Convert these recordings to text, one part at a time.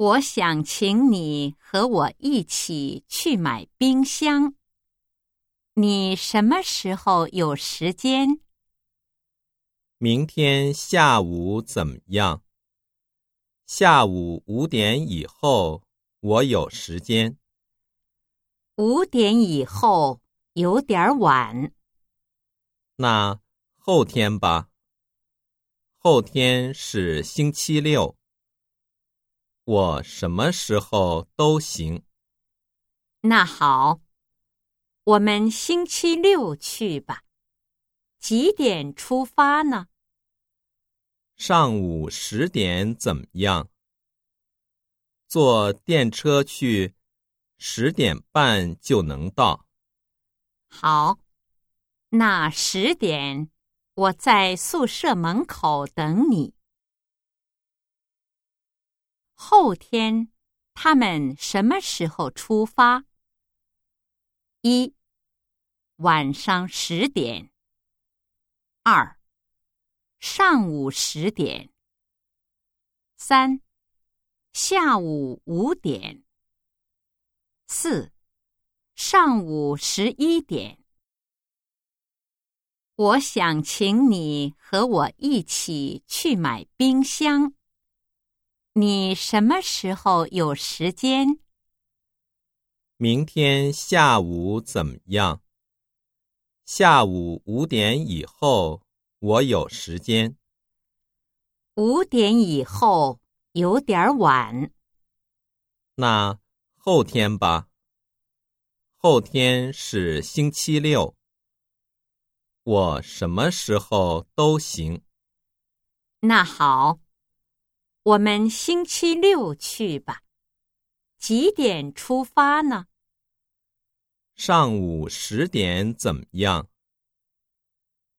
我想请你和我一起去买冰箱。你什么时候有时间？明天下午怎么样？下午五点以后我有时间。五点以后有点晚。那后天吧。后天是星期六。我什么时候都行。那好，我们星期六去吧。几点出发呢？上午十点怎么样？坐电车去。十点半就能到。好，那十点我在宿舍门口等你。后天他们什么时候出发？一晚上十点。二上午十点。三下午五点。四，上午十一点。我想请你和我一起去买冰箱。你什么时候有时间？明天下午怎么样？下午五点以后我有时间。五点以后有点晚。那。后天吧。后天是星期六。我什么时候都行。那好，我们星期六去吧。几点出发呢？上午十点怎么样？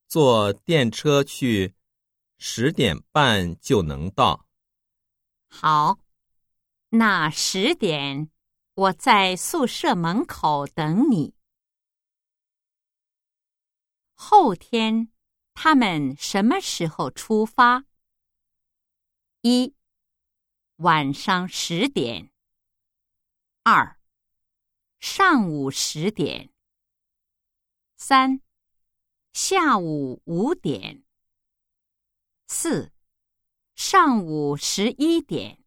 坐电车去，十点半就能到。好，那十点。我在宿舍门口等你。后天他们什么时候出发？一晚上十点。二上午十点。三下午五点。四上午十一点。